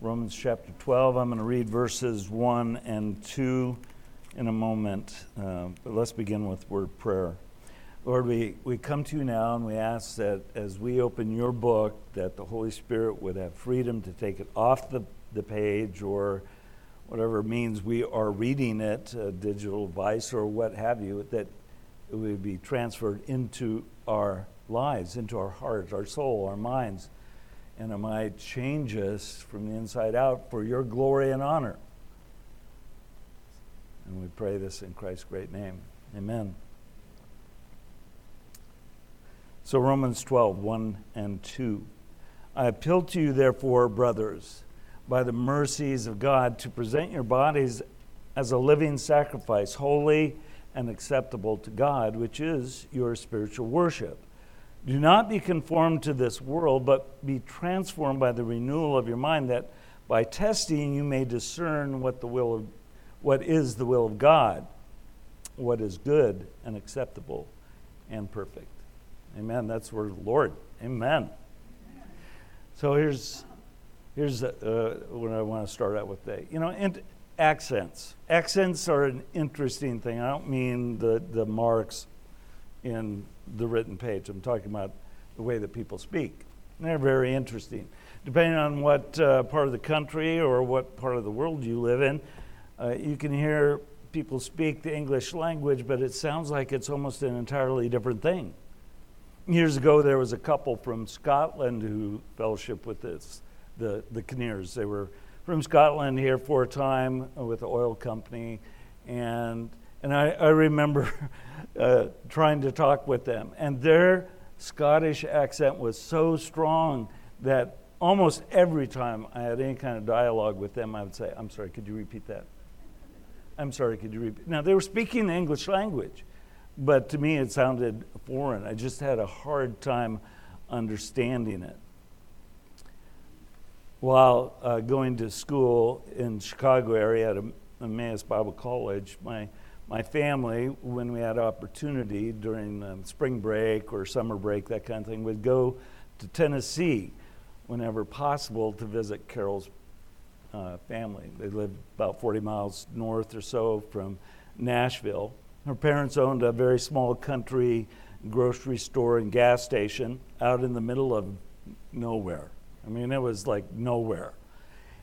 Romans chapter 12. I'm going to read verses 1 and 2 in a moment. Uh, but let's begin with word prayer. Lord, we, we come to you now and we ask that as we open your book, that the Holy Spirit would have freedom to take it off the, the page or whatever means we are reading it, a digital device or what have you, that it would be transferred into our lives, into our hearts, our soul, our minds and it might change us from the inside out for your glory and honor. And we pray this in Christ's great name. Amen. So, Romans 12, 1 and 2. I appeal to you, therefore, brothers, by the mercies of God, to present your bodies as a living sacrifice, holy and acceptable to God, which is your spiritual worship. Do not be conformed to this world, but be transformed by the renewal of your mind, that by testing you may discern what the will of, what is the will of God, what is good and acceptable and perfect. Amen. That's the Lord. Amen. So here's here's uh, what I want to start out with today. You know, and accents. Accents are an interesting thing. I don't mean the the marks in the written page. I'm talking about the way that people speak. And they're very interesting. Depending on what uh, part of the country or what part of the world you live in, uh, you can hear people speak the English language, but it sounds like it's almost an entirely different thing. Years ago, there was a couple from Scotland who fellowship with this, the, the Kinnears. They were from Scotland here for a time with the oil company, and and I, I remember uh, trying to talk with them, and their Scottish accent was so strong that almost every time I had any kind of dialogue with them, I would say, I'm sorry, could you repeat that? I'm sorry, could you repeat? Now, they were speaking the English language, but to me it sounded foreign. I just had a hard time understanding it. While uh, going to school in Chicago area at Emmaus Bible College, my my family, when we had opportunity during um, spring break or summer break, that kind of thing, would go to Tennessee whenever possible to visit Carol's uh, family. They lived about 40 miles north or so from Nashville. Her parents owned a very small country grocery store and gas station out in the middle of nowhere. I mean, it was like nowhere.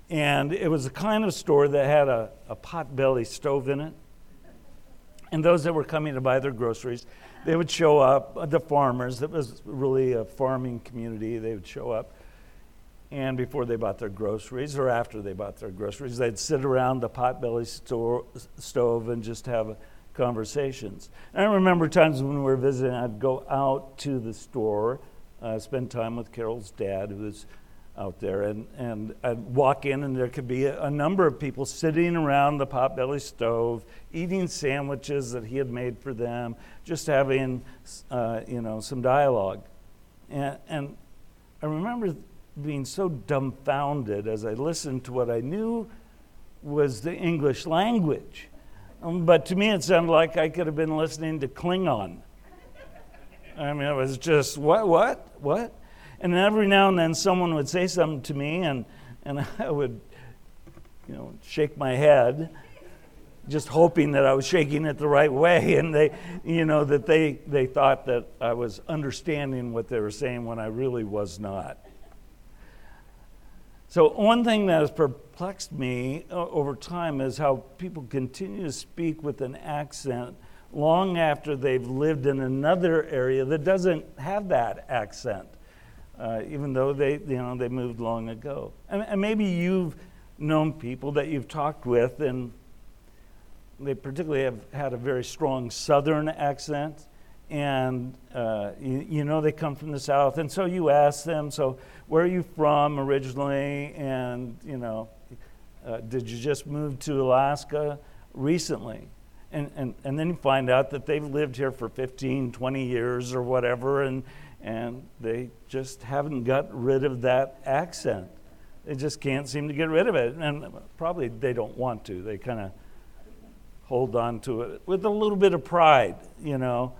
And it was a kind of store that had a, a pot-belly stove in it and those that were coming to buy their groceries, they would show up, uh, the farmers, it was really a farming community, they would show up. And before they bought their groceries or after they bought their groceries, they'd sit around the potbelly store, stove and just have conversations. And I remember times when we were visiting, I'd go out to the store, uh, spend time with Carol's dad, who was out there. And, and I'd walk in, and there could be a, a number of people sitting around the potbelly stove, eating sandwiches that he had made for them, just having, uh, you know, some dialogue. And, and I remember being so dumbfounded as I listened to what I knew was the English language. Um, but to me, it sounded like I could have been listening to Klingon. I mean, it was just, what, what, what? And every now and then someone would say something to me, and, and I would, you know, shake my head, just hoping that I was shaking it the right way, and they, you know, that they, they thought that I was understanding what they were saying when I really was not. So, one thing that has perplexed me uh, over time is how people continue to speak with an accent long after they've lived in another area that doesn't have that accent uh, even though they, you know, they moved long ago. And, and, maybe you've known people that you've talked with, and they particularly have had a very strong Southern accent, and uh, you, you, know they come from the South, and so you ask them, so where are you from originally, and you know, uh, did you just move to Alaska recently? And, and, and then you find out that they've lived here for 15, 20 years or whatever, and and they just haven't got rid of that accent. They just can't seem to get rid of it. And probably they don't want to. They kind of hold on to it with a little bit of pride, you know.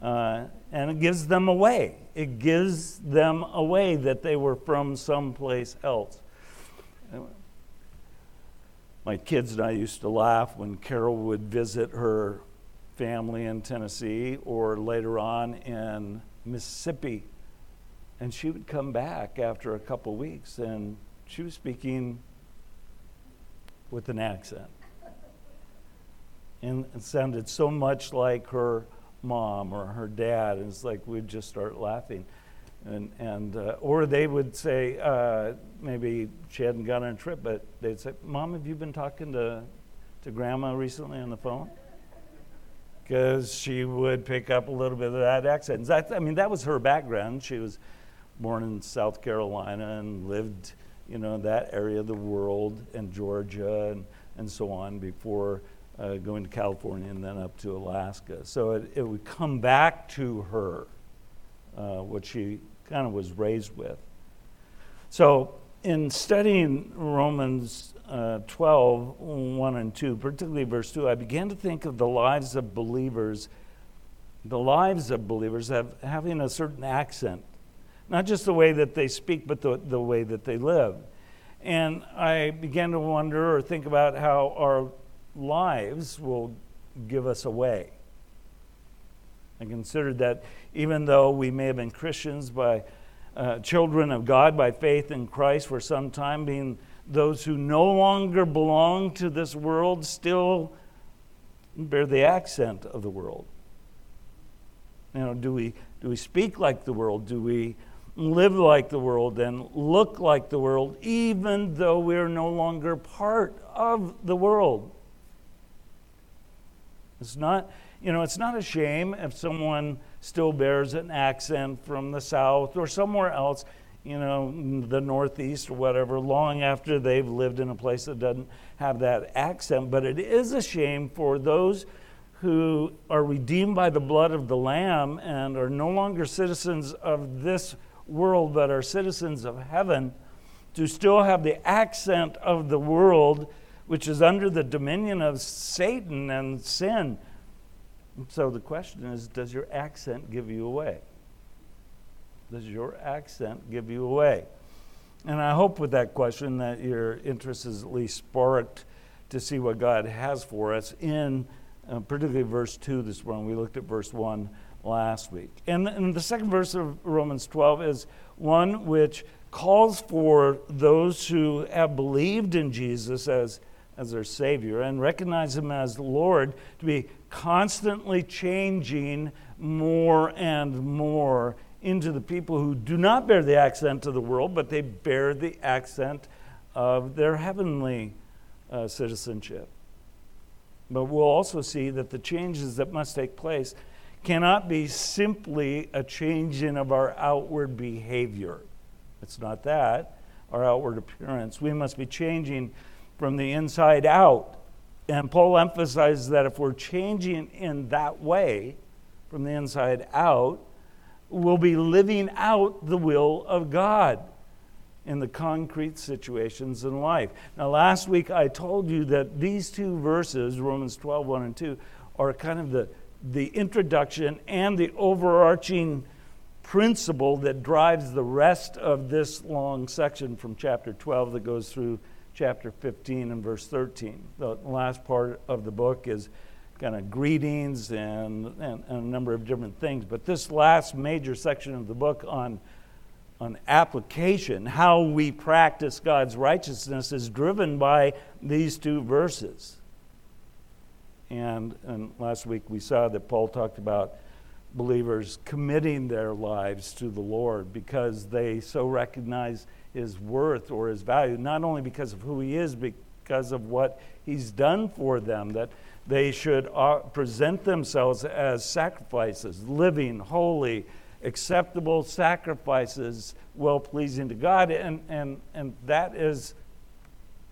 Uh, and it gives them away. It gives them away that they were from someplace else. my kids and I used to laugh when Carol would visit her family in Tennessee or later on in Mississippi. And she would come back after a couple weeks and she was speaking with an accent. And it sounded so much like her mom or her dad. And it's like we'd just start laughing. And, and uh, or they would say, uh, maybe she hadn't gone on a trip, but they'd say, Mom, have you been talking to, to grandma recently on the phone? Because she would pick up a little bit of that accent. That, I mean, that was her background. She was born in South Carolina and lived, you know, that area of the world and Georgia and, and so on before uh, going to California and then up to Alaska. So it, it would come back to her, uh, what she kind of was raised with. So in studying Romans uh, 12, 1 and 2, particularly verse 2, I began to think of the lives of believers, the lives of believers have, having a certain accent. Not just the way that they speak, but the, the way that they live. And I began to wonder or think about how our lives will give us away. I considered that even though we may have been Christians by uh, children of God by faith in Christ for some time, being those who no longer belong to this world still bear the accent of the world. You know, do we, do we speak like the world? Do we live like the world and look like the world, even though we're no longer part of the world? It's not, you know, it's not a shame if someone still bears an accent from the South or somewhere else, you know, the Northeast or whatever, long after they've lived in a place that doesn't have that accent. But it is a shame for those who are redeemed by the blood of the Lamb and are no longer citizens of this world, but are citizens of heaven, to still have the accent of the world which is under the dominion of Satan and sin. So the question is Does your accent give you away? Does your accent give you away? And I hope with that question that your interest is at least sparked to see what God has for us in uh, particularly verse 2 this morning. We looked at verse 1 last week. And, and the second verse of Romans 12 is one which calls for those who have believed in Jesus as as their Savior and recognize Him as Lord to be constantly changing more and more into the people who do not bear the accent of the world, but they bear the accent of their heavenly uh, citizenship. But we'll also see that the changes that must take place cannot be simply a change in of our outward behavior. It's not that, our outward appearance. We must be changing from the inside out. And Paul emphasizes that if we're changing in that way, from the inside out, we'll be living out the will of God in the concrete situations in life. Now, last week I told you that these two verses, Romans 12, 1 and 2, are kind of the, the introduction and the overarching principle that drives the rest of this long section from chapter 12 that goes through chapter 15 and verse 13. The last part of the book is kind of greetings and, and, and, a number of different things. But this last major section of the book on, on application, how we practice God's righteousness, is driven by these two verses. And, and last week we saw that Paul talked about believers committing their lives to the Lord because they so recognize his worth or his value, not only because of who he is, because of what he's done for them, that they should uh, present themselves as sacrifices, living, holy, acceptable sacrifices, well pleasing to God. And, and, and that is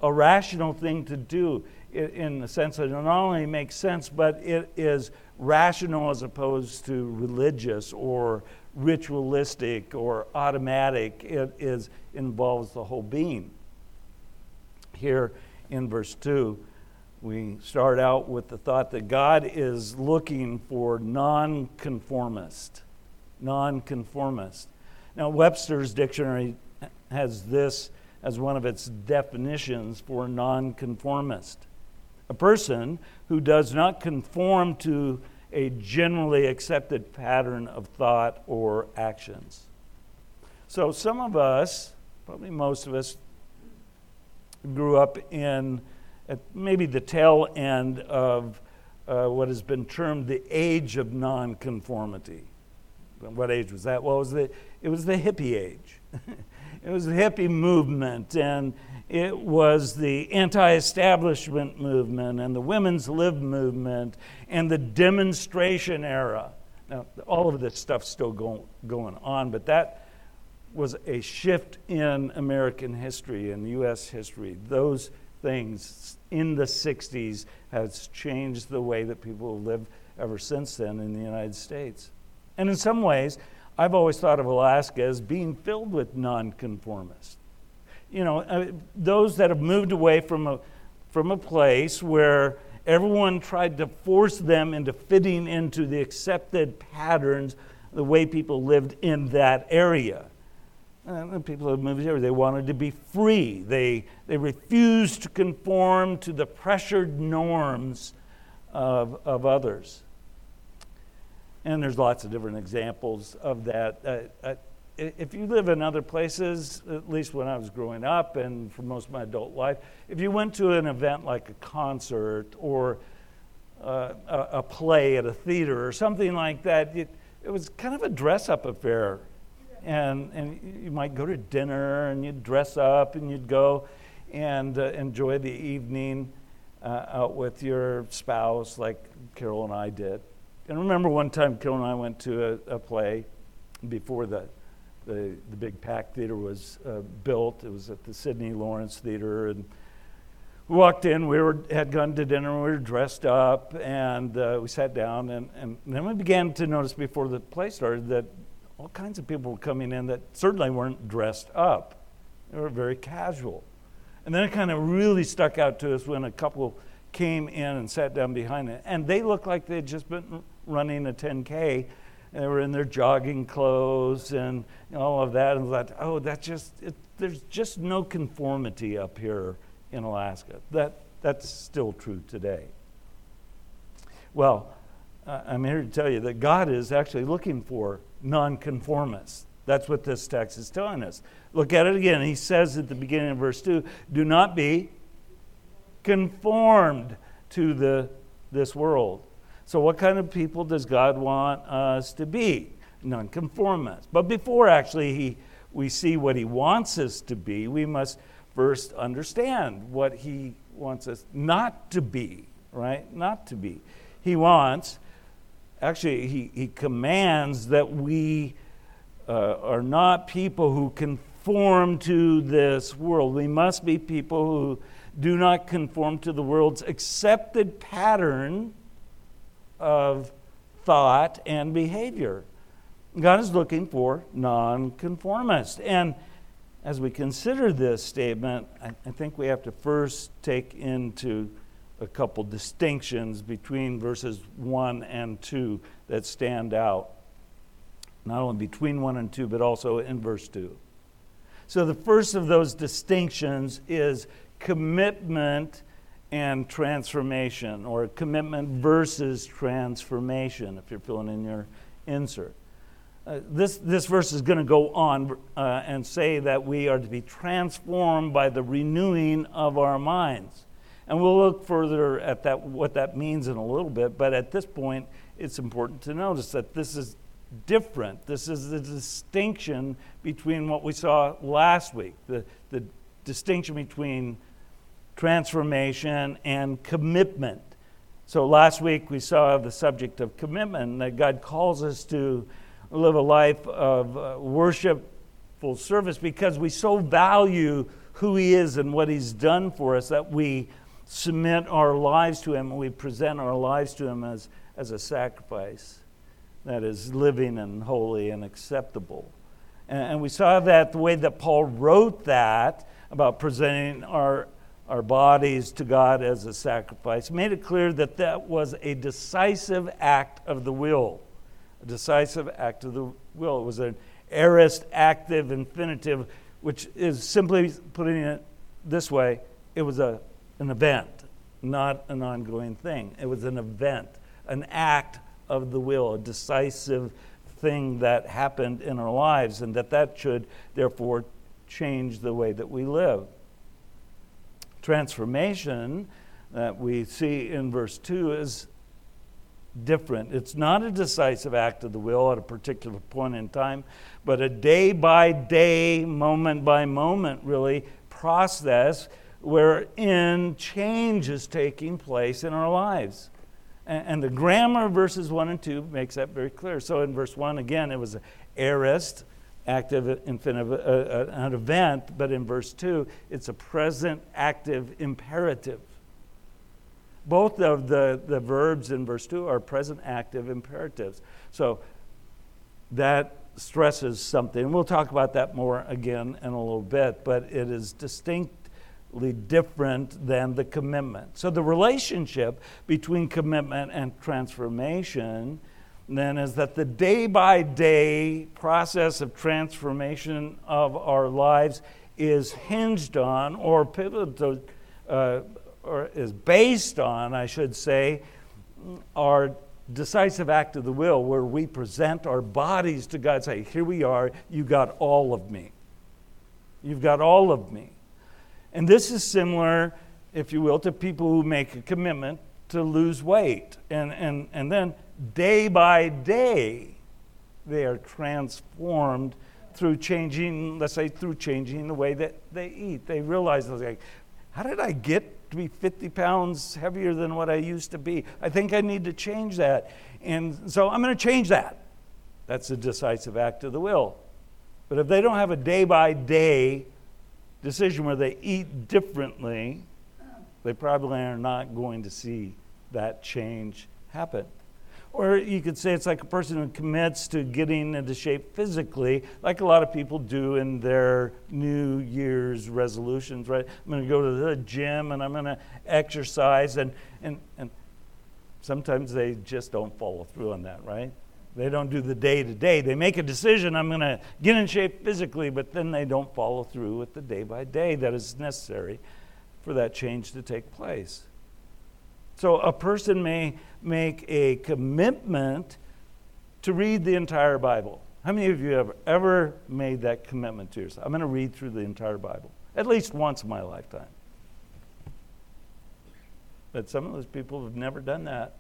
a rational thing to do in the sense that it not only makes sense, but it is rational as opposed to religious or ritualistic or automatic. It is, involves the whole being. Here in verse 2, we start out with the thought that God is looking for nonconformist. Nonconformist. Now, Webster's dictionary has this as one of its definitions for nonconformist a person who does not conform to a generally accepted pattern of thought or actions. So, some of us, probably most of us, grew up in maybe the tail end of uh, what has been termed the age of nonconformity. What age was that? Well, it was the, it was the hippie age. it was the hippie movement, and it was the anti establishment movement, and the women's lib movement, and the demonstration era. Now, all of this stuff's still go, going on, but that was a shift in American history and U.S. history. Those things in the 60s has changed the way that people live ever since then in the United States. And in some ways, I've always thought of Alaska as being filled with nonconformists. You know, uh, those that have moved away from a, from a place where everyone tried to force them into fitting into the accepted patterns, the way people lived in that area. And people have moved here, they wanted to be free. They, they refused to conform to the pressured norms of, of others. And there's lots of different examples of that. Uh, uh, if you live in other places, at least when I was growing up and for most of my adult life, if you went to an event like a concert or uh, a, play at a theater or something like that, it, it was kind of a dress up affair and, and you might go to dinner and you'd dress up and you'd go and uh, enjoy the evening uh, out with your spouse, like Carol and I did. And I remember one time Carol and I went to a, a play before the, the, the big PAC theater was uh, built. It was at the Sydney Laurence Theater. And we walked in, we were, had gone to dinner, we were dressed up, and uh, we sat down. And, and then we began to notice before the play started that all kinds of people were coming in that certainly weren't dressed up. They were very casual. And then it kind of really stuck out to us when a couple came in and sat down behind it. And they looked like they'd just been running a 10K. They were in their jogging clothes and all of that. And thought, oh, that just, it, there's just no conformity up here in Alaska. That, that's still true today. Well, I'm here to tell you that God is actually looking for nonconformists. That's what this text is telling us. Look at it again. He says at the beginning of verse 2 do not be conformed to the, this world. So, what kind of people does God want us to be? Nonconformists. But before actually he, we see what he wants us to be, we must first understand what he wants us not to be, right? Not to be. He wants actually, he, he commands that we uh, are not people who conform to this world. We must be people who do not conform to the world's accepted pattern of thought and behavior. God is looking for nonconformists. And as we consider this statement, I, I think we have to first take into a couple distinctions between verses 1 and 2 that stand out. Not only between 1 and 2, but also in verse 2. So the first of those distinctions is commitment and transformation, or commitment versus transformation, if you're filling in your insert. Uh, this, this verse is going to go on uh, and say that we are to be transformed by the renewing of our minds. And we'll look further at that, what that means in a little bit. But at this point, it's important to notice that this is different. This is the distinction between what we saw last week, the, the distinction between transformation and commitment. So last week we saw the subject of commitment, that God calls us to live a life of uh, worshipful service because we so value who He is and what He's done for us that we submit our lives to Him and we present our lives to Him as, as a sacrifice that is living and holy and acceptable. And, and we saw that the way that Paul wrote that about presenting our, our bodies to God as a sacrifice made it clear that that was a decisive act of the will. A decisive act of the will. It was an aorist active infinitive which is simply putting it this way it was a, an event, not an ongoing thing. It was an event, an act of the will, a decisive thing that happened in our lives, and that that should therefore change the way that we live. Transformation that we see in verse 2 is different. It's not a decisive act of the will at a particular point in time, but a day by day, moment by moment, really, process wherein change is taking place in our lives. And, the grammar of verses 1 and 2 makes that very clear. So in verse 1, again, it was aorist, active infinitive, uh, uh, an event, but in verse 2, it's a present active imperative. Both of the, the verbs in verse 2 are present active imperatives. So that stresses something. We'll talk about that more again in a little bit, but it is distinctly different than the commitment. So the relationship between commitment and transformation then is that the day by day process of transformation of our lives is hinged on or pivotal, uh, or is based on, I should say, our decisive act of the will where we present our bodies to God, say, Here we are, you got all of me. You've got all of me. And this is similar, if you will, to people who make a commitment to lose weight. And, and, and then day by day, they are transformed through changing, let's say, through changing the way that they eat. They realize, like, how did I get to be 50 pounds heavier than what I used to be. I think I need to change that. And so I'm going to change that. That's a decisive act of the will. But if they don't have a day by day decision where they eat differently, they probably are not going to see that change happen. Or you could say it's like a person who commits to getting into shape physically, like a lot of people do in their New Year's resolutions, right? I'm going to go to the gym and I'm going to exercise. And, and, and sometimes they just don't follow through on that, right? They don't do the day to day. They make a decision, I'm going to get in shape physically, but then they don't follow through with the day by day that is necessary for that change to take place. So a person may make a commitment to read the entire Bible. How many of you have ever made that commitment to yourself? I'm going to read through the entire Bible, at least once in my lifetime. But some of those people have never done that.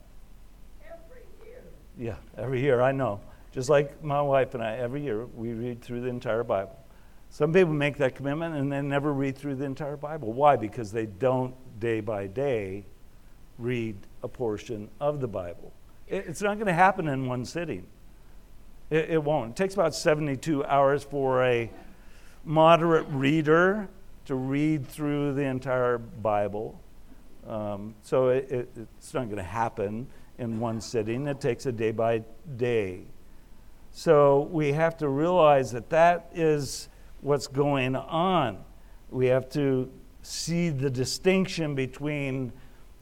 Every year. Yeah, every year, I know. Just like my wife and I, every year we read through the entire Bible. Some people make that commitment and then never read through the entire Bible. Why? Because they don't day by day read a portion of the Bible. It's not going to happen in one sitting. It, it, won't. It takes about 72 hours for a moderate reader to read through the entire Bible. Um, so it, it, it's not going to happen in one sitting. It takes a day by day. So we have to realize that that is what's going on. We have to see the distinction between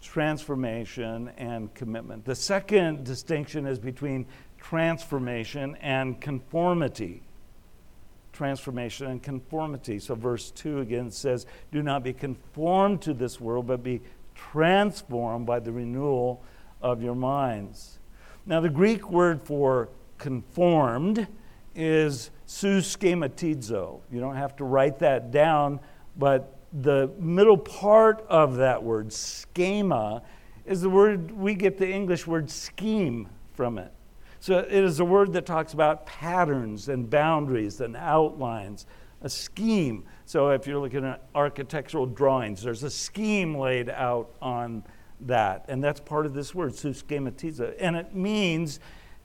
transformation and commitment. The second distinction is between transformation and conformity. Transformation and conformity. So, verse 2 again says, Do not be conformed to this world, but be transformed by the renewal of your minds. Now, the Greek word for conformed is suschematizo. You don't have to write that down, but the middle part of that word, schema, is the word we get the English word scheme from it. So it is a word that talks about patterns and boundaries and outlines, a scheme. So if you're looking at architectural drawings, there's a scheme laid out on that. And that's part of this word, suschematiza. And it means,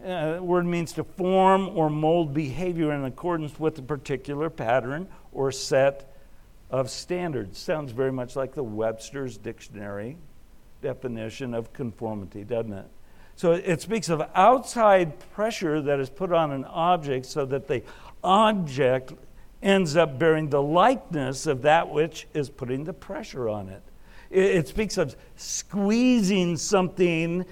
uh, word means to form or mold behavior in accordance with a particular pattern or set of standards. Sounds very much like the Webster's Dictionary definition of conformity, doesn't it? So it speaks of outside pressure that is put on an object so that the object ends up bearing the likeness of that which is putting the pressure on it. It, speaks of squeezing something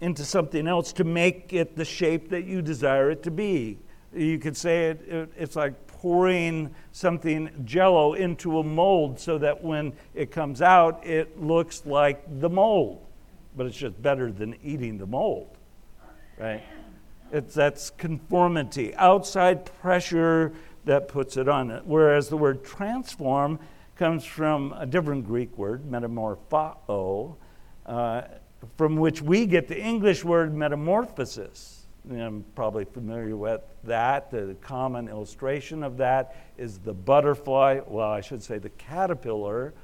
into something else to make it the shape that you desire it to be. You could say it, it's like pouring something jello into a mold so that when it comes out, it looks like the mold. But it's just better than eating the mold, right? It's that's conformity, outside pressure that puts it on it. Whereas the word transform comes from a different Greek word, metamorpho, uh, from which we get the English word metamorphosis. I'm probably familiar with that. The common illustration of that is the butterfly, well, I should say the caterpillar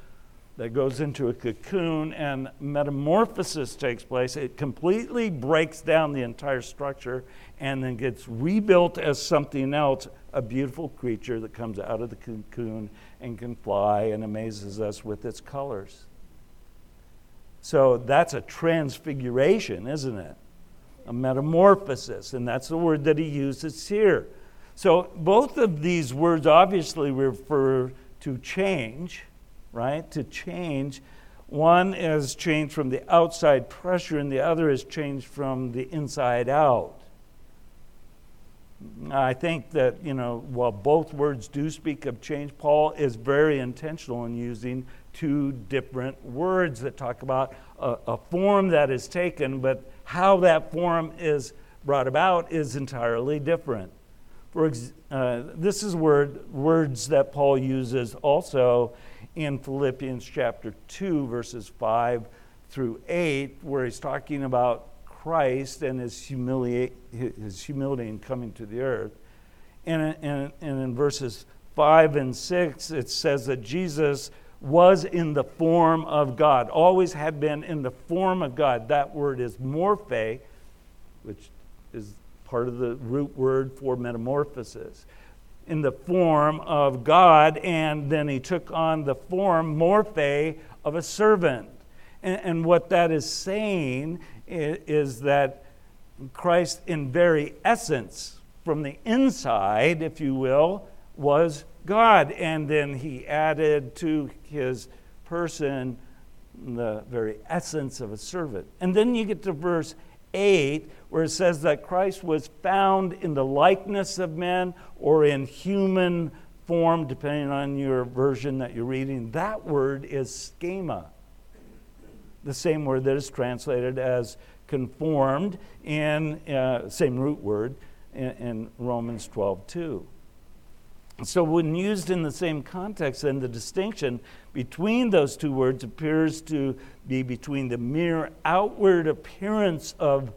that goes into a cocoon and metamorphosis takes place. It completely breaks down the entire structure and then gets rebuilt as something else, a beautiful creature that comes out of the cocoon and can fly and amazes us with its colors. So that's a transfiguration, isn't it? A metamorphosis, and that's the word that he uses here. So both of these words obviously refer to change, right? To change. One is change from the outside pressure, and the other is change from the inside out. I think that, you know, while both words do speak of change, Paul is very intentional in using two different words that talk about a, a, form that is taken, but how that form is brought about is entirely different. For ex- uh, this is word, words that Paul uses also in Philippians chapter 2, verses 5 through 8, where he's talking about Christ and his, humili- his humility in coming to the earth. And, and, and in verses 5 and 6, it says that Jesus was in the form of God, always had been in the form of God. That word is morphe, which is part of the root word for metamorphosis. In the form of God, and then he took on the form, morphe, of a servant. And, and what that is saying is, is that Christ, in very essence, from the inside, if you will, was God. And then he added to his person the very essence of a servant. And then you get to verse 8, where it says that Christ was found in the likeness of men or in human form, depending on your version that you're reading. That word is schema, the same word that is translated as conformed in uh, same root word in, in Romans 12 2. So, when used in the same context, then the distinction between those two words appears to be between the mere outward appearance of,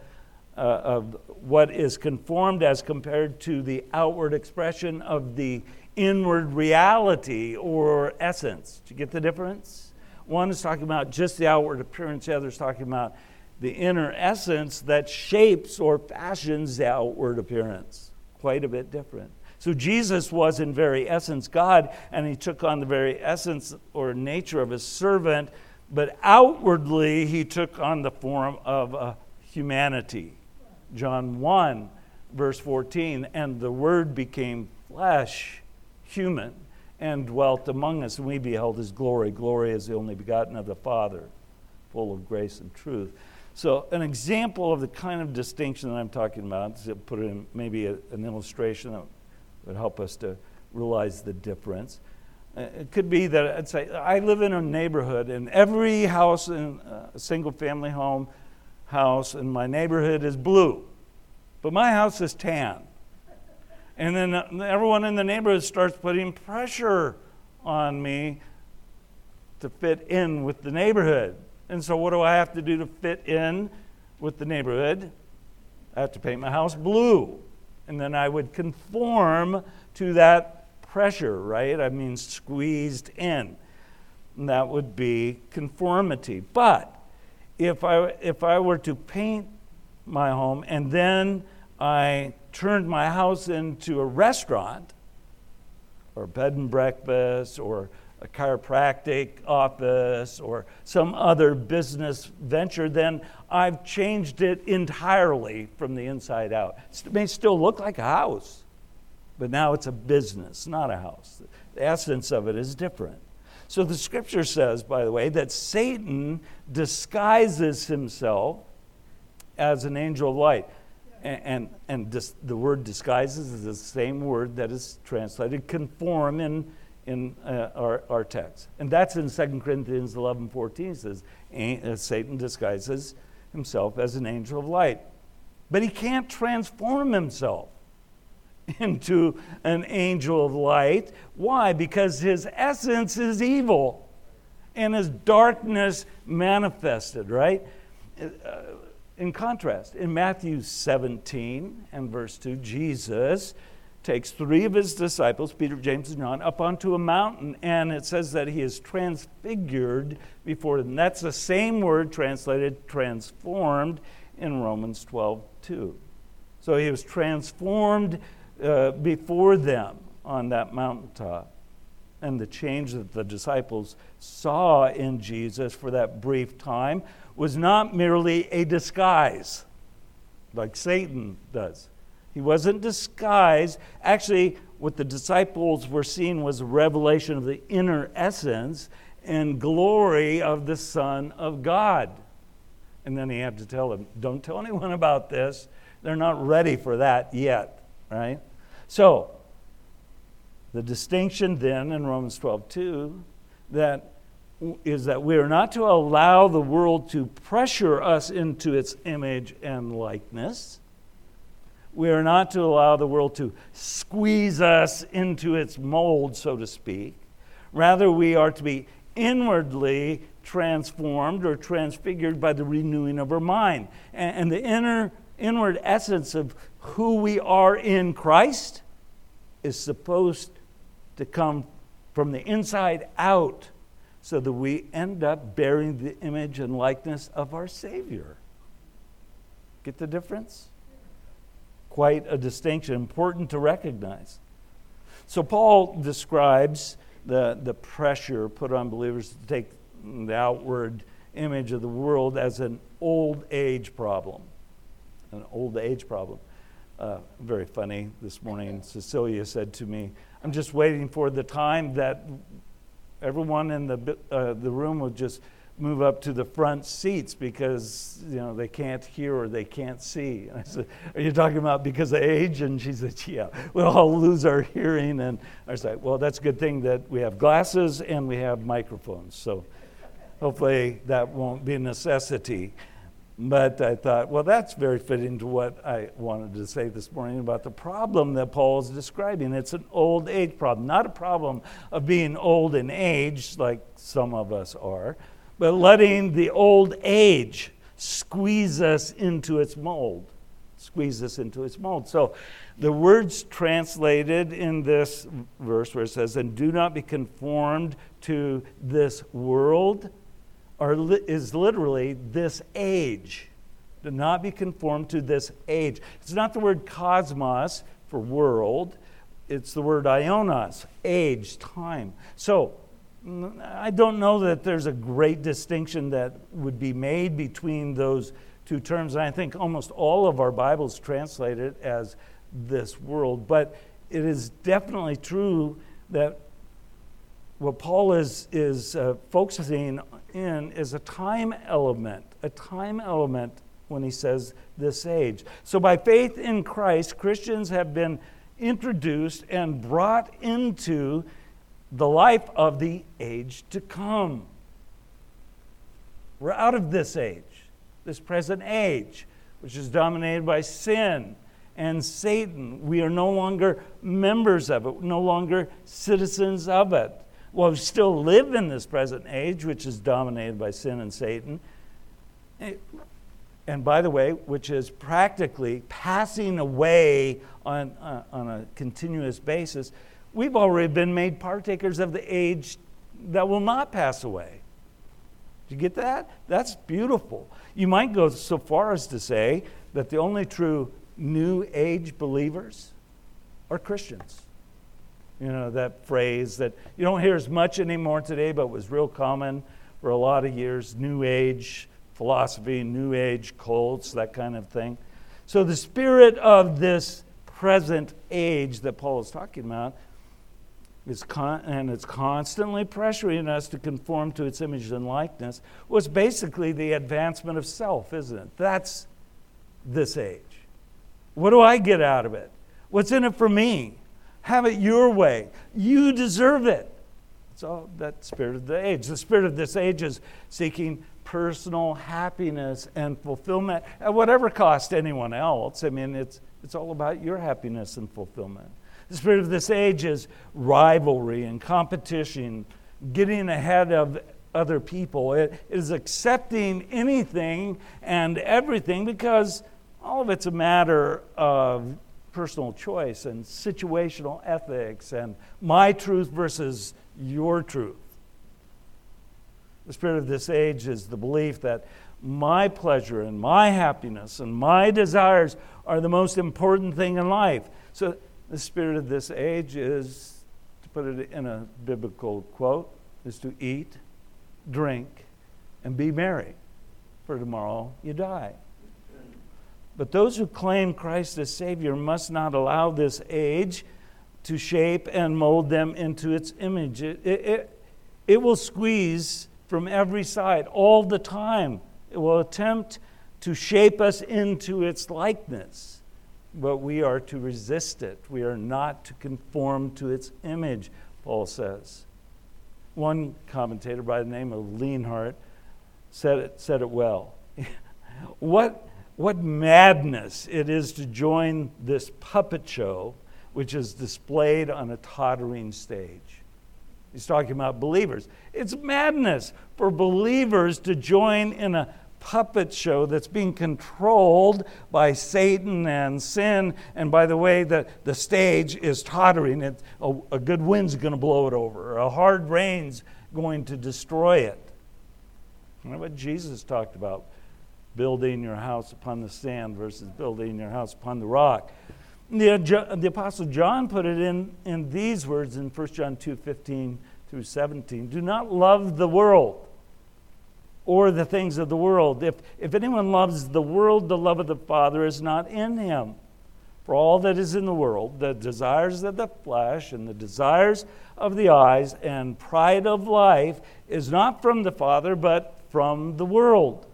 uh, of what is conformed as compared to the outward expression of the inward reality or essence. Do you get the difference? One is talking about just the outward appearance, the other is talking about the inner essence that shapes or fashions the outward appearance. Quite a bit different. So Jesus was in very essence God, and he took on the very essence or nature of a servant, but outwardly he took on the form of humanity. John 1, verse 14, and the Word became flesh, human, and dwelt among us, and we beheld his glory. Glory is the only begotten of the Father, full of grace and truth. So, an example of the kind of distinction that I'm talking about, to put in maybe a, an illustration that would help us to realize the difference. Uh, it could be that I'd say, I live in a neighborhood, and every house in uh, a single family home house in my neighborhood is blue, but my house is tan. And then uh, everyone in the neighborhood starts putting pressure on me to fit in with the neighborhood. And so, what do I have to do to fit in with the neighborhood? I have to paint my house blue and then I would conform to that pressure, right? I mean, squeezed in. And that would be conformity. But if I, if I were to paint my home and then I turned my house into a restaurant or bed and breakfast or a chiropractic office or some other business venture, then I've changed it entirely from the inside out. It may still look like a house, but now it's a business, not a house. The essence of it is different. So the scripture says, by the way, that Satan disguises himself as an angel of light. And, and, and dis, the word disguises is the same word that is translated conform in, in uh, our, our text. And that's in 2 Corinthians 11 14 says, uh, Satan disguises himself as an angel of light. But he can't transform himself into an angel of light. Why? Because his essence is evil and his darkness manifested, right? Uh, in contrast, in Matthew 17 and verse 2, Jesus takes three of his disciples, Peter, James, and John, up onto a mountain, and it says that he is transfigured before them. That's the same word translated transformed in Romans 12 2. So he was transformed uh, before them on that mountaintop. And the change that the disciples saw in Jesus for that brief time was not merely a disguise, like Satan does. He wasn't disguised. Actually, what the disciples were seeing was a revelation of the inner essence and glory of the Son of God. And then he had to tell them, don't tell anyone about this. They're not ready for that yet, right? So, the distinction then in Romans 12, 2, that is that we are not to allow the world to pressure us into its image and likeness. We are not to allow the world to squeeze us into its mold, so to speak. Rather, we are to be inwardly transformed or transfigured by the renewing of our mind. And, and the inner, inward essence of who we are in Christ is supposed to come from the inside out so that we end up bearing the image and likeness of our Savior. Get the difference? Quite a distinction, important to recognize. So, Paul describes the, the pressure put on believers to take the outward image of the world as an old age problem. An old age problem. Uh, very funny this morning. Cecilia said to me, I'm just waiting for the time that everyone in the, uh, the room will just move up to the front seats because you know they can't hear or they can't see. And I said, "Are you talking about because of age?" And she said, "Yeah, we'll all lose our hearing." And I like, "Well, that's a good thing that we have glasses and we have microphones, so hopefully that won't be a necessity." But I thought, well, that's very fitting to what I wanted to say this morning about the problem that Paul is describing. It's an old age problem, not a problem of being old in age, like some of us are, but letting the old age squeeze us into its mold. Squeeze us into its mold. So the words translated in this verse where it says, and do not be conformed to this world are, is literally this age. Do not be conformed to this age. It's not the word cosmos for world, it's the word ionos, age, time. So, I don't know that there's a great distinction that would be made between those two terms. And I think almost all of our Bibles translate it as this world. But it is definitely true that what Paul is, is uh, focusing in is a time element, a time element when he says this age. So, by faith in Christ, Christians have been introduced and brought into the life of the age to come. We're out of this age, this present age, which is dominated by sin and Satan. We are no longer members of it, no longer citizens of it. Well, we still live in this present age, which is dominated by sin and Satan. And by the way, which is practically passing away on, uh, on a continuous basis. We've already been made partakers of the age that will not pass away. Did you get that? That's beautiful. You might go so far as to say that the only true new age believers are Christians. You know, that phrase that you don't hear as much anymore today, but was real common for a lot of years New Age philosophy, New Age cults, that kind of thing. So, the spirit of this present age that Paul is talking about is con- and it's constantly pressuring us to conform to its image and likeness was basically the advancement of self, isn't it? That's this age. What do I get out of it? What's in it for me? Have it your way. You deserve it. It's all that spirit of the age. The spirit of this age is seeking personal happiness and fulfillment at whatever cost anyone else. I mean, it's, it's all about your happiness and fulfillment. The spirit of this age is rivalry and competition, getting ahead of other people. It is accepting anything and everything because all of it's a matter of personal choice and situational ethics and my truth versus your truth. The spirit of this age is the belief that my pleasure and my happiness and my desires are the most important thing in life. So, the spirit of this age is, to put it in a biblical quote, is to eat, drink, and be merry, for tomorrow you die. But those who claim Christ as Savior must not allow this age to shape and mold them into its image. It, it, it will squeeze from every side all the time. It will attempt to shape us into its likeness, but we are to resist it. We are not to conform to its image, Paul says. One commentator by the name of Leenhardt said it, said it well. what, what madness it is to join this puppet show which is displayed on a tottering stage. He's talking about believers. It's madness for believers to join in a puppet show that's being controlled by Satan and sin. And by the way, the, the stage is tottering. It, a, a good wind's going to blow it over, a hard rain's going to destroy it. Know what Jesus talked about building your house upon the sand versus building your house upon the rock. The, the Apostle John put it in, in these words in 1 John 2 15 through 17. Do not love the world or the things of the world. If, if anyone loves the world, the love of the Father is not in him. For all that is in the world, the desires of the flesh and the desires of the eyes and pride of life, is not from the Father, but from the world.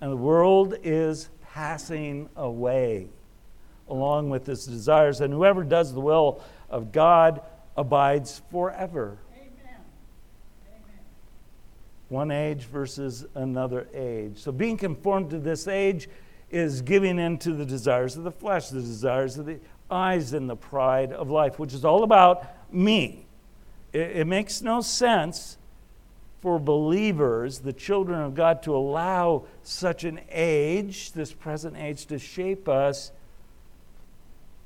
And the world is passing away along with its desires, and whoever does the will of God abides forever. One age versus another age. So being conformed to this age is giving in to the desires of the flesh, the desires of the eyes, and the pride of life, which is all about me. It, it makes no sense for believers, the children of God, to allow such an age, this present age, to shape us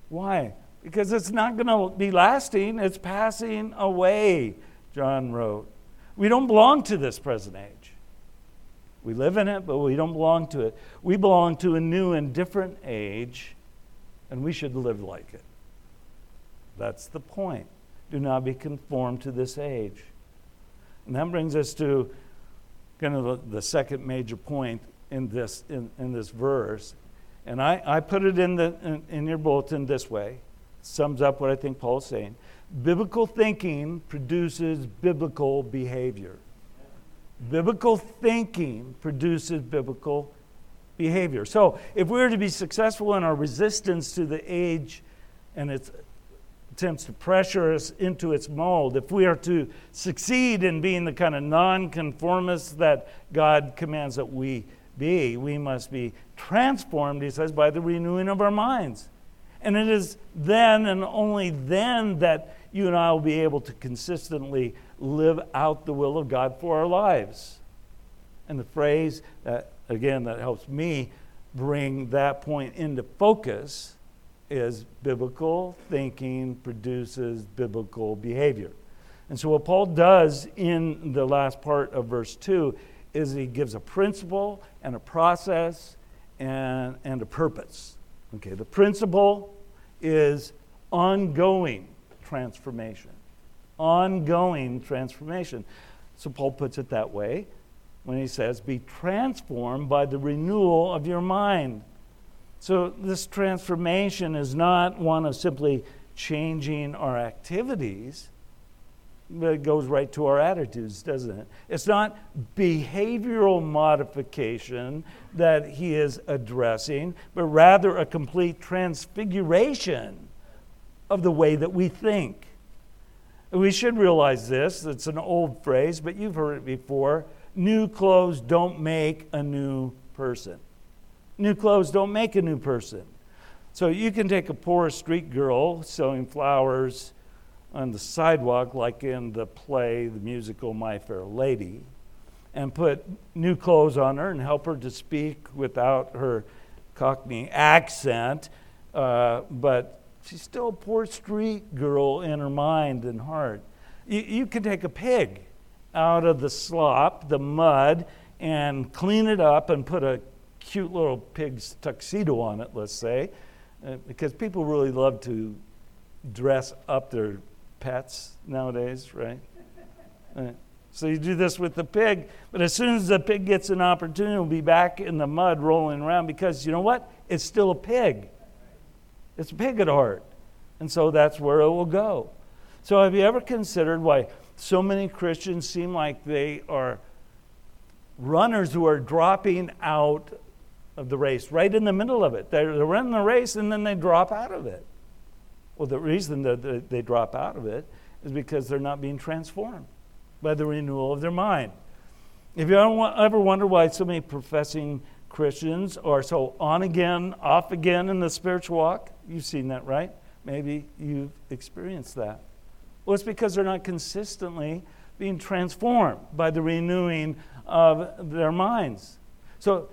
why? Because it's not going to be lasting, it's passing away, John wrote. We don't belong to this present age. We live in it, but we don't belong to it. We belong to a new and different age, and we should live like it. That's the point. Do not be conformed to this age. And that brings us to kind of the, second major point in this, in, in this verse, and I, I put it in, the, in, in your bulletin this way. sums up what I think Paul's saying. Biblical thinking produces biblical behavior. Biblical thinking produces biblical behavior. So, if we're to be successful in our resistance to the age and its attempts to pressure us into its mold, if we are to succeed in being the kind of nonconformists that God commands that we be, we must be transformed, he says, by the renewing of our minds. And it is then and only then that you and I will be able to consistently live out the will of God for our lives. And the phrase that, again, that helps me bring that point into focus is biblical thinking produces biblical behavior. And so, what Paul does in the last part of verse 2 is he gives a principle and a process and, and a purpose. Okay, the principle is ongoing transformation. Ongoing transformation. So Paul puts it that way when he says, Be transformed by the renewal of your mind. So this transformation is not one of simply changing our activities, It goes right to our attitudes, doesn't it? It's not behavioral modification that he is addressing, but rather a complete transfiguration of the way that we think. We should realize this. It's an old phrase, but you've heard it before. New clothes don't make a new person. New clothes don't make a new person. So you can take a poor street girl selling flowers on the sidewalk, like in the play, the musical My Fair Lady, and put new clothes on her and help her to speak without her Cockney accent. Uh, but she's still a poor street girl in her mind and heart. You, you can take a pig out of the slop, the mud, and clean it up and put a cute little pig's tuxedo on it, let's say, uh, because people really love to dress up their pets nowadays, right? right? So you do this with the pig, but as soon as the pig gets an opportunity, it'll be back in the mud rolling around because you know what? It's still a pig. It's a pig at heart. And so that's where it will go. So have you ever considered why so many Christians seem like they are runners who are dropping out of the race, right in the middle of it? They're, they're running the race and then they drop out of it. Well, the reason that they drop out of it is because they're not being transformed by the renewal of their mind. If you ever wonder why so many professing Christians are so on again, off again in the spiritual walk, you've seen that, right? Maybe you've experienced that. Well, it's because they're not consistently being transformed by the renewing of their minds. So,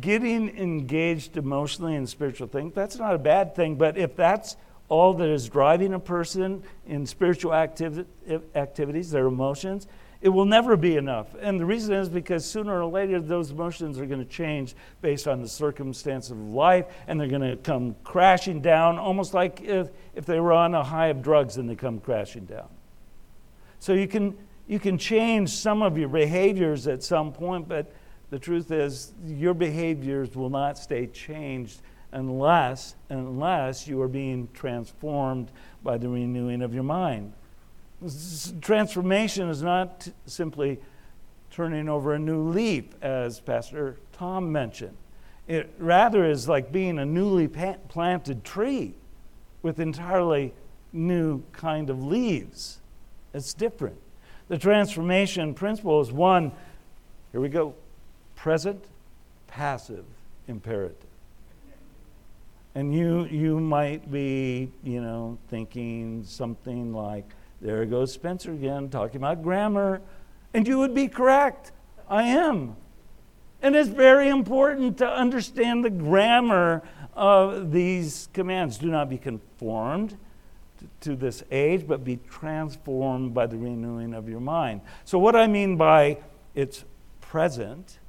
getting engaged emotionally in spiritual things, that's not a bad thing, but if that's all that is driving a person in spiritual activi- activities, their emotions, it will never be enough. And the reason is because sooner or later those emotions are going to change based on the circumstance of life and they're going to come crashing down, almost like if, if they were on a high of drugs and they come crashing down. So you can, you can change some of your behaviors at some point, but the truth is your behaviors will not stay changed unless, unless you are being transformed by the renewing of your mind. Transformation is not simply turning over a new leaf, as Pastor Tom mentioned. It rather is like being a newly planted tree with entirely new kind of leaves. It's different. The transformation principle is one, here we go, present, passive, imperative. And you, you might be, you know, thinking something like, there goes Spencer again talking about grammar. And you would be correct. I am. And it's very important to understand the grammar of these commands. Do not be conformed to this age, but be transformed by the renewing of your mind. So, what I mean by it's present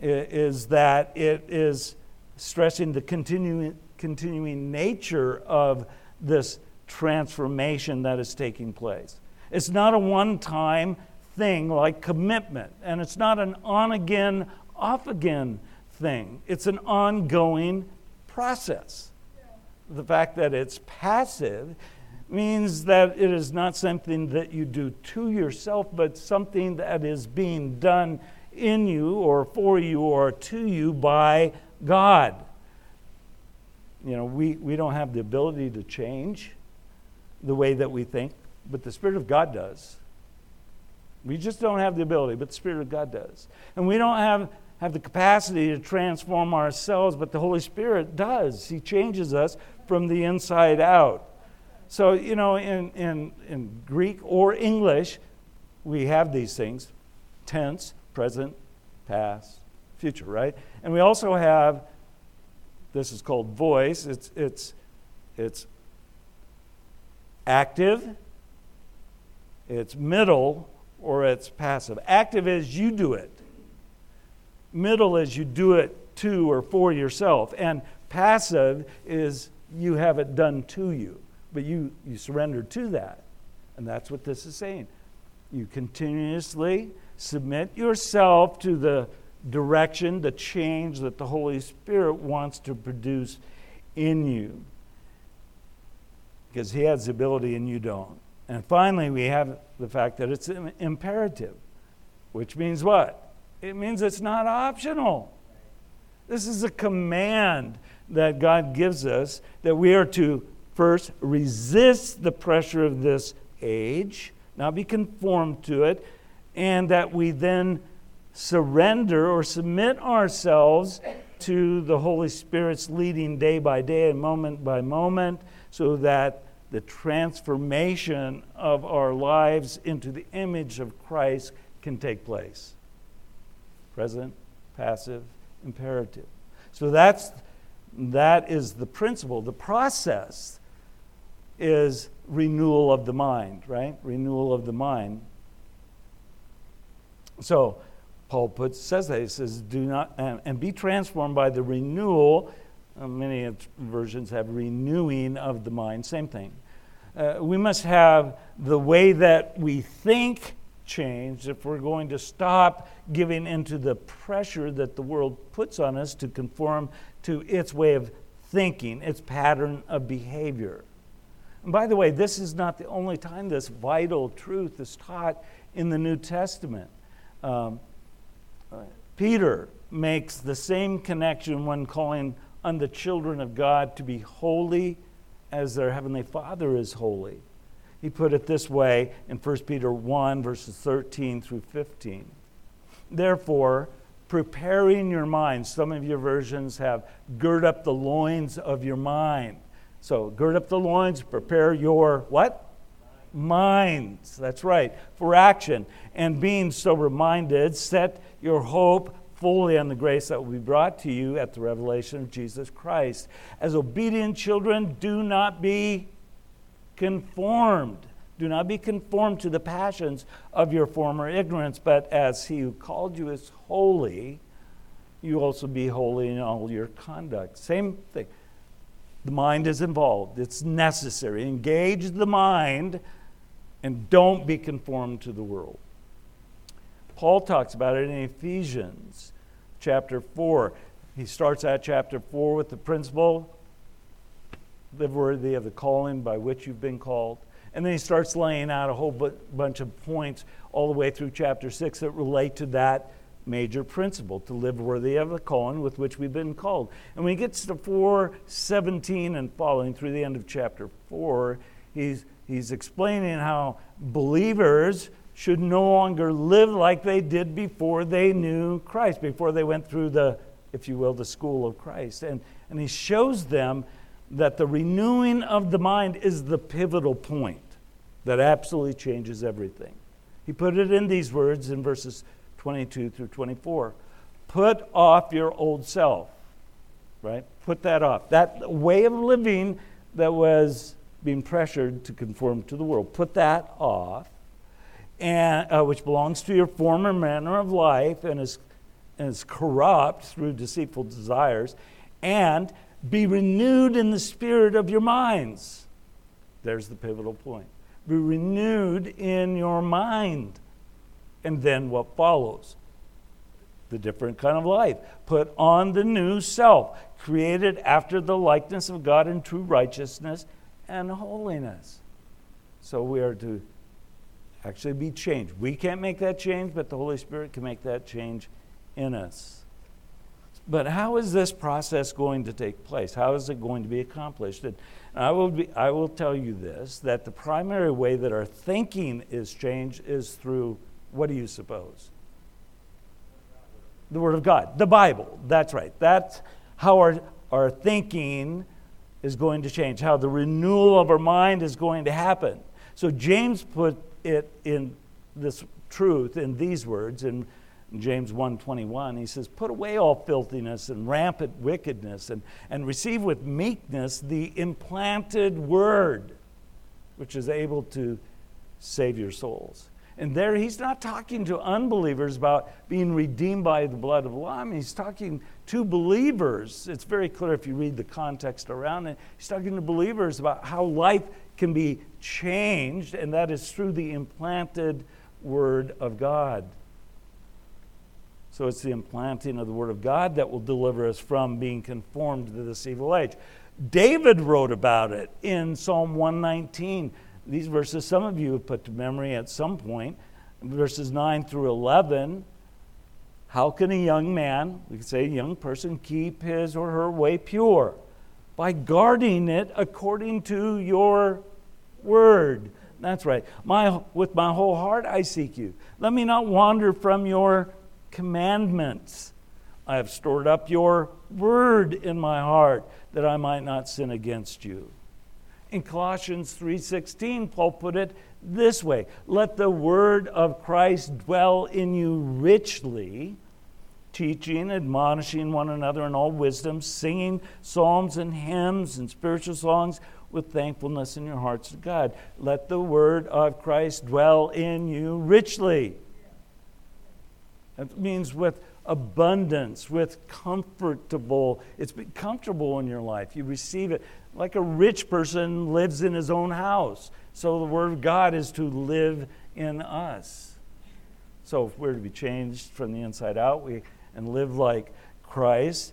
is that it is stressing the continuing continuing nature of this transformation that is taking place. It's not a one time thing like commitment, and it's not an on again, off again thing. It's an ongoing process. The fact that it's passive means that it is not something that you do to yourself, but something that is being done in you or for you or to you by God you know, we, we don't have the ability to change the way that we think, but the Spirit of God does. We just don't have the ability, but the Spirit of God does. And we don't have, have the capacity to transform ourselves, but the Holy Spirit does. He changes us from the inside out. So, you know, in, in, in Greek or English, we have these things tense, present, past, future, right? And we also have this is called voice. It's, it's, it's active, it's middle, or it's passive. Active is you do it, middle is you do it to or for yourself. And passive is you have it done to you, but you, you surrender to that. And that's what this is saying. You continuously submit yourself to the direction, the change that the Holy Spirit wants to produce in you. Because He has the ability and you don't. And finally, we have the fact that it's imperative, which means what? It means it's not optional. This is a command that God gives us that we are to first resist the pressure of this age, not be conformed to it, and that we then surrender or submit ourselves to the Holy Spirit's leading day by day and moment by moment so that the transformation of our lives into the image of Christ can take place. Present, passive, imperative. So that's that is the principle. The process is renewal of the mind, right? Renewal of the mind. So Paul puts says that he says, "Do not and, and be transformed by the renewal." Uh, many versions have renewing of the mind. Same thing. Uh, we must have the way that we think changed if we're going to stop giving into the pressure that the world puts on us to conform to its way of thinking, its pattern of behavior. And by the way, this is not the only time this vital truth is taught in the New Testament. Um, Peter makes the same connection when calling on the children of God to be holy as their heavenly Father is holy. He put it this way in 1 Peter 1, verses 13 through 15. Therefore, preparing your mind, some of your versions have gird up the loins of your mind. So, gird up the loins, prepare your what? Minds. That's right, for action. And being so reminded, set your hope fully on the grace that will be brought to you at the revelation of Jesus Christ. As obedient children, do not be conformed. Do not be conformed to the passions of your former ignorance, but as he who called you is holy, you also be holy in all your conduct. Same thing. The mind is involved, it's necessary. Engage the mind and don't be conformed to the world. Paul talks about it in Ephesians chapter 4. He starts at chapter 4 with the principle live worthy of the calling by which you've been called. And then he starts laying out a whole bunch of points all the way through chapter 6 that relate to that major principle to live worthy of the calling with which we've been called. And when he gets to 417 and following through the end of chapter 4, he's, he's explaining how believers should no longer live like they did before they knew Christ, before they went through the, if you will, the school of Christ. And, and he shows them that the renewing of the mind is the pivotal point that absolutely changes everything. He put it in these words in verses 22 through 24. Put off your old self, right? Put that off. That way of living that was being pressured to conform to the world. Put that off and, uh, which belongs to your former manner of life and is, and is corrupt through deceitful desires, and be renewed in the spirit of your minds. There's the pivotal point. Be renewed in your mind. And then what follows? The different kind of life. Put on the new self, created after the likeness of God in true righteousness and holiness. So we are to actually be changed. We can't make that change, but the Holy Spirit can make that change in us. But how is this process going to take place? How is it going to be accomplished? And I will, be, I will tell you this that the primary way that our thinking is changed is through what do you suppose? The Word of God, the Bible. That's right. That's how our, our thinking is going to change, how the renewal of our mind is going to happen. So James put it in this truth in these words in James 1:21 he says put away all filthiness and rampant wickedness and, and receive with meekness the implanted word which is able to save your souls. And there he's not talking to unbelievers about being redeemed by the blood of the lamb. He's talking to believers. It's very clear if you read the context around it. He's talking to believers about how life can be changed, and that is through the implanted Word of God. So it's the implanting of the Word of God that will deliver us from being conformed to this evil age. David wrote about it in Psalm 119 these verses some of you have put to memory at some point. Verses 9 through 11. How can a young man, we could say a young person, keep his or her way pure? By guarding it according to your word. That's right. My, with my whole heart I seek you. Let me not wander from your commandments. I have stored up your word in my heart that I might not sin against you. In Colossians 3:16, Paul put it this way: "Let the word of Christ dwell in you richly, teaching, admonishing one another in all wisdom, singing psalms and hymns and spiritual songs with thankfulness in your hearts to God. Let the word of Christ dwell in you richly." That means with abundance, with comfortable. It's comfortable in your life. You receive it like a rich person lives in his own house. So the Word of God is to live in us. So if we're to be changed from the inside out, we and live like Christ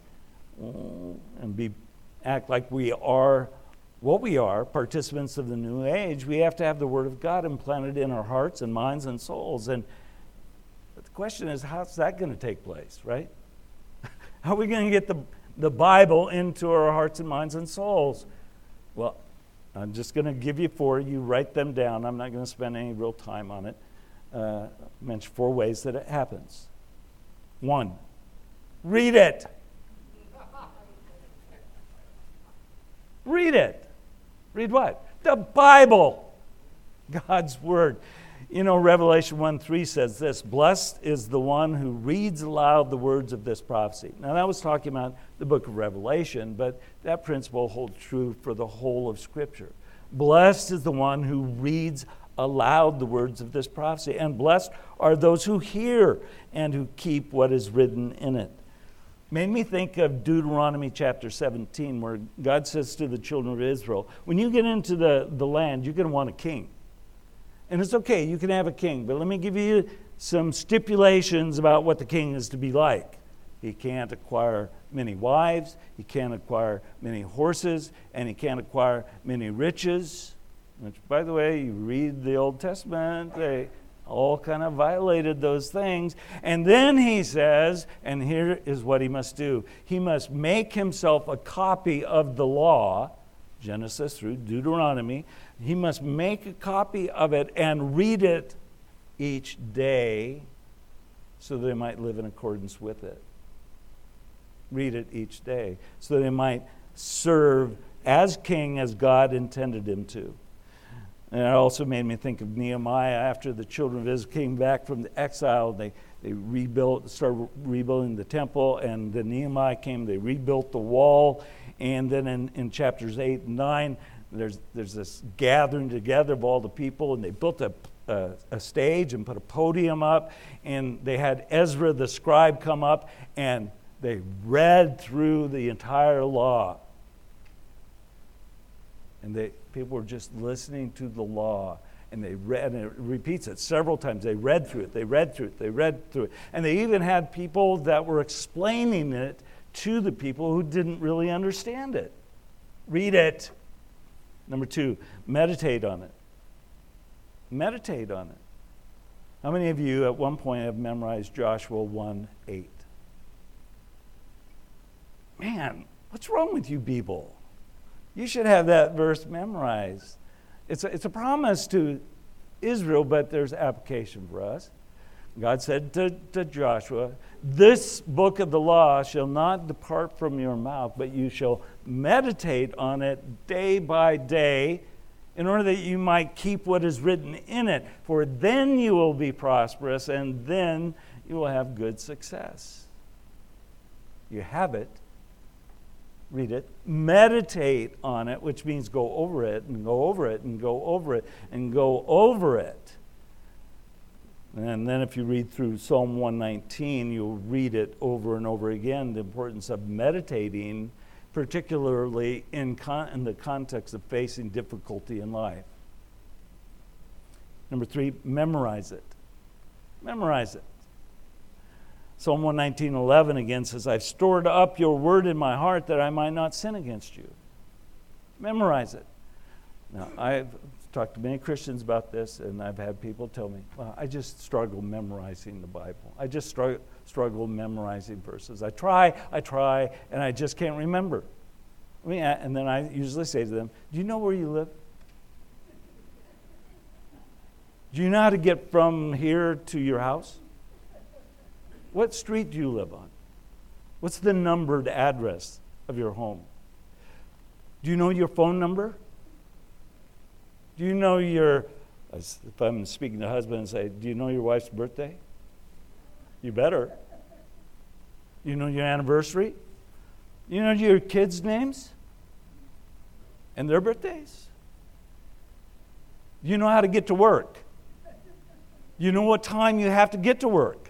and be act like we are what we are, participants of the new age, we have to have the Word of God implanted in our hearts and minds and souls. And the question is, how's that going to take place, right? How are we going to get the, the Bible into our hearts and minds and souls? Well, I'm just going to give you four. You write them down. I'm not going to spend any real time on it. Uh, mention four ways that it happens. One, read it. Read it. Read what? The Bible, God's Word. You know, Revelation 1 3 says this Blessed is the one who reads aloud the words of this prophecy. Now, that was talking about the book of Revelation, but that principle holds true for the whole of Scripture. Blessed is the one who reads aloud the words of this prophecy, and blessed are those who hear and who keep what is written in it. Made me think of Deuteronomy chapter 17, where God says to the children of Israel, When you get into the, the land, you're going to want a king. And it's okay, you can have a king, but let me give you some stipulations about what the king is to be like. He can't acquire many wives, he can't acquire many horses, and he can't acquire many riches. Which, by the way, you read the Old Testament, they all kind of violated those things. And then he says, and here is what he must do he must make himself a copy of the law, Genesis through Deuteronomy, he must make a copy of it and read it each day so they might live in accordance with it. Read it each day so they might serve as king as God intended him to. And it also made me think of Nehemiah after the children of Israel came back from the exile. They, they rebuilt, started rebuilding the temple, and then Nehemiah came, they rebuilt the wall. And then in, in chapters 8 and 9, there's, there's this gathering together of all the people, and they built a, a, a, stage and put a podium up, and they had Ezra the scribe come up, and they read through the entire law. And they, people were just listening to the law. And they read, and it repeats it several times. They read through it, they read through it, they read through it. And they even had people that were explaining it to the people who didn't really understand it. Read it. Number two, meditate on it. Meditate on it. How many of you at one point have memorized Joshua 1 8? Man, what's wrong with you people? You should have that verse memorized. It's a, it's a promise to Israel, but there's application for us. God said to, to Joshua, This book of the law shall not depart from your mouth, but you shall meditate on it day by day, in order that you might keep what is written in it. For then you will be prosperous, and then you will have good success. You have it. Read it. Meditate on it, which means go over it and go over it and go over it and go over it. And then if you read through Psalm 119, you'll read it over and over again the importance of meditating, particularly in, con- in the context of facing difficulty in life. Number three, memorize it. Memorize it. Psalm 119.11 again says, I've stored up your word in my heart that I might not sin against you. Memorize it. Now, I've talked to many Christians about this, and I've had people tell me, well, I just struggle memorizing the Bible. I just struggle memorizing verses. I try, I try, and I just can't remember. I mean, and then I usually say to them, Do you know where you live? Do you know how to get from here to your house? What street do you live on? What's the numbered address of your home? Do you know your phone number? Do you know your, if I'm speaking to husband and say, Do you know your wife's birthday? You better. You know your anniversary? You know your kids' names and their birthdays? You know how to get to work? You know what time you have to get to work?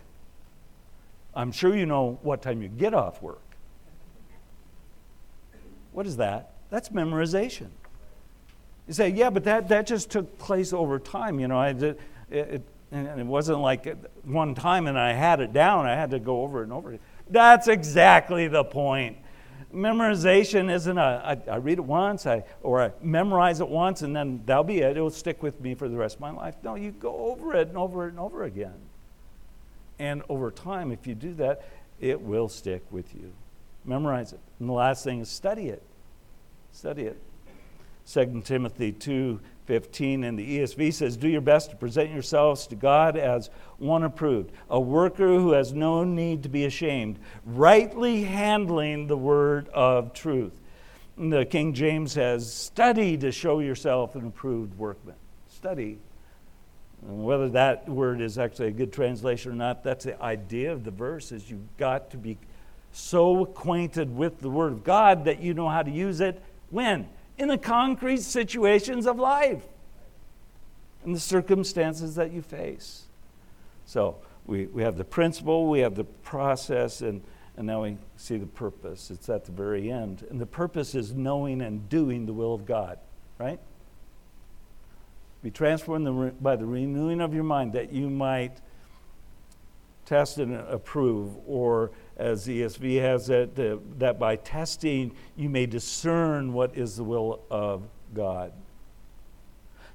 I'm sure you know what time you get off work. What is that? That's memorization. You say, yeah, but that, that just took place over time. You know, I did, it, it, and it wasn't like one time and I had it down. I had to go over it and over it. That's exactly the point. Memorization isn't a, I, I read it once, I, or I memorize it once, and then that'll be it. It'll stick with me for the rest of my life. No, you go over it and over it and over again. And over time, if you do that, it will stick with you. Memorize it. And the last thing is study it. Study it. 2 Timothy 2:15 in the ESV says, "Do your best to present yourselves to God as one approved, a worker who has no need to be ashamed, rightly handling the word of truth." And the King James says, "Study to show yourself an approved workman." Study. And whether that word is actually a good translation or not, that's the idea of the verse is you've got to be so acquainted with the word of God that you know how to use it when? In the concrete situations of life and the circumstances that you face. So we, we have the principle, we have the process, and, and now we see the purpose. It's at the very end. And the purpose is knowing and doing the will of God, right? Be transformed by the renewing of your mind that you might test and approve or as ESV has it, that by testing you may discern what is the will of God.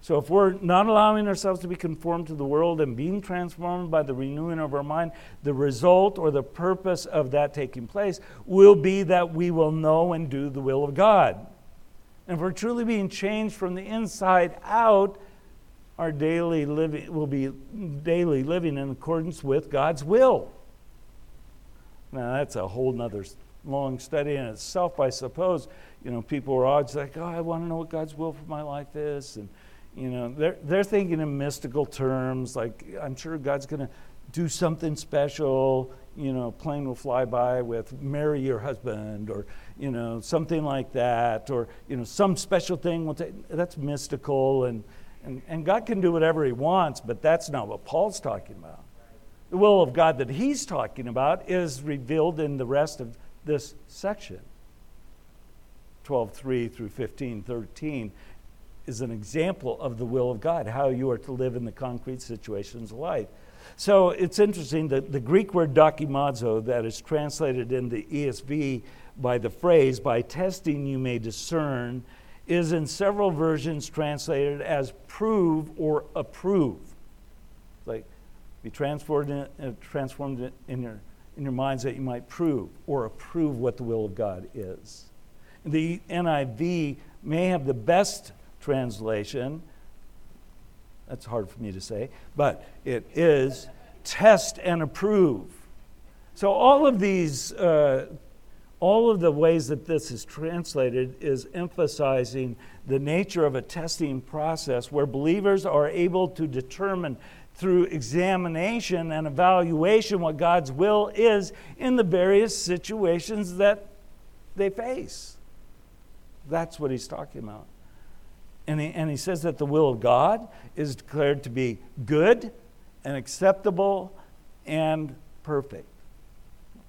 So, if we're not allowing ourselves to be conformed to the world and being transformed by the renewing of our mind, the result or the purpose of that taking place will be that we will know and do the will of God. And if we're truly being changed from the inside out, our daily living will be daily living in accordance with God's will. Now, that's a whole nother long study in itself, I suppose. You know, people are always like, oh, I want to know what God's will for my life is. And, you know, they're, they're thinking in mystical terms, like, I'm sure God's going to do something special. You know, plane will fly by with marry your husband or, you know, something like that. Or, you know, some special thing will take. That's mystical. And, and, and God can do whatever he wants, but that's not what Paul's talking about. The will of God that he's talking about is revealed in the rest of this section. 12:3 through 15:13 is an example of the will of God, how you are to live in the concrete situations of life. So it's interesting that the Greek word dokimazo that is translated in the ESV by the phrase, by testing you may discern, is in several versions translated as prove or approve. Like be transformed in, uh, transformed in, your, in your minds that you might prove or approve what the will of God is. The NIV may have the best translation. That's hard for me to say, but it is test and approve. So all of these, uh, all of the ways that this is translated is emphasizing the nature of a testing process where believers are able to determine through examination and evaluation what God's will is in the various situations that they face. That's what he's talking about. And he, and he says that the will of God is declared to be good and acceptable and perfect.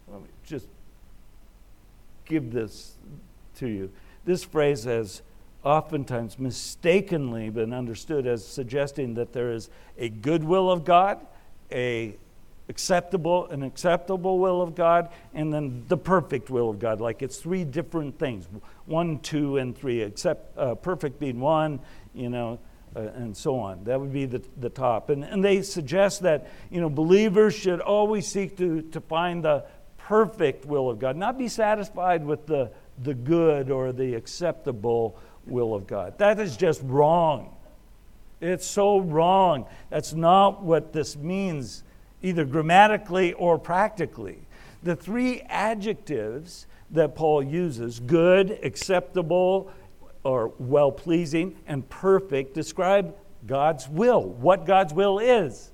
Let me just give this to you. This phrase has oftentimes mistakenly been understood as suggesting that there is a good will of God, a acceptable an acceptable will of God, and then the perfect will of God. Like it's three different things: one, two, and three. Except uh, perfect being one, you know, uh, and so on. That would be the, the top. And, and they suggest that you know, believers should always seek to, to find the perfect will of God, not be satisfied with the, the good or the acceptable will of God. That is just wrong. It's so wrong. That's not what this means, either grammatically or practically. The three adjectives that Paul uses good, acceptable, or well pleasing, and perfect describe God's will, what God's will is.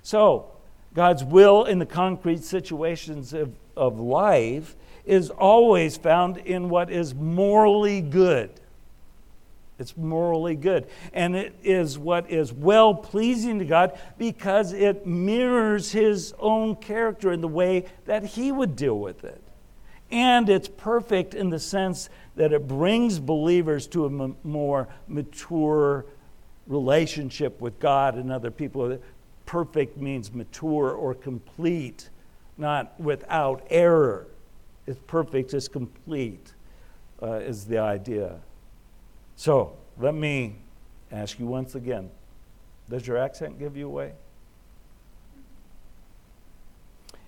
So, God's will in the concrete situations of, of life is always found in what is morally good. It's morally good. And it is what is well pleasing to God because it mirrors His own character in the way that He would deal with it. And it's perfect in the sense that it brings believers to a m- more mature relationship with God and other people. Perfect means mature or complete, not without error. It's perfect, it's complete, uh, is the idea. So let me ask you once again Does your accent give you away?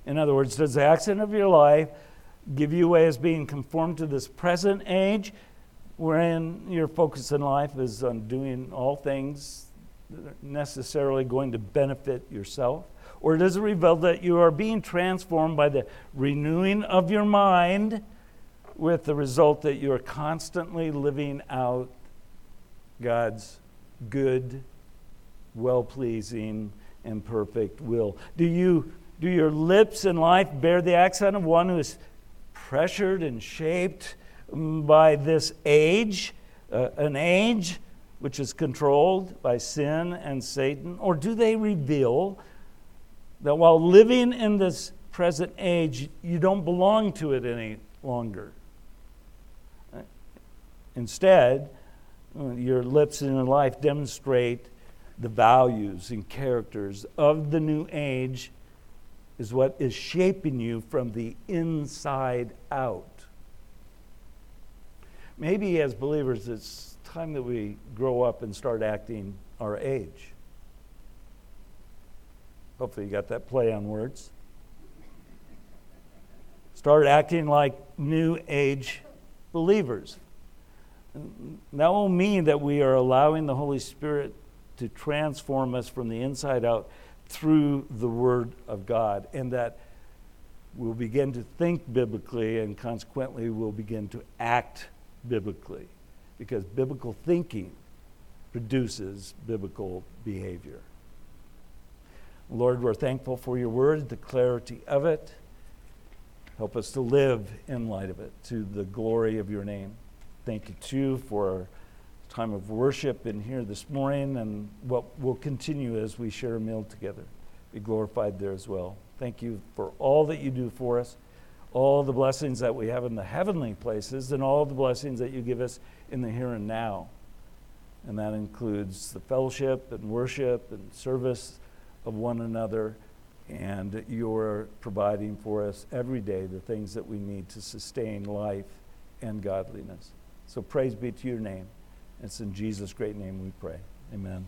In other words, does the accent of your life give you away as being conformed to this present age, wherein your focus in life is on doing all things necessarily going to benefit yourself? Or does it reveal that you are being transformed by the renewing of your mind? with the result that you are constantly living out God's good, well pleasing, and perfect will. Do, you, do your lips and life bear the accent of one who is pressured and shaped by this age, uh, an age which is controlled by sin and Satan? Or do they reveal that while living in this present age, you don't belong to it any longer? Instead, your lips and your life demonstrate the values and characters of the new age is what is shaping you from the inside out. Maybe as believers, it's time that we grow up and start acting our age. Hopefully, you got that play on words. Start acting like new age believers that will mean that we are allowing the Holy Spirit to transform us from the inside out through the Word of God, and that we'll begin to think biblically, and consequently, we'll begin to act biblically, because biblical thinking produces biblical behavior. Lord, we're thankful for your word, the clarity of it. Help us to live in light of it to the glory of your name. Thank you, too, for our time of worship in here this morning and what will continue as we share a meal together. Be glorified there as well. Thank you for all that you do for us, all the blessings that we have in the heavenly places, and all the blessings that you give us in the here and now. And that includes the fellowship and worship and service of one another. And you're providing for us every day the things that we need to sustain life and godliness. So praise be to your name. It's in Jesus' great name we pray. Amen.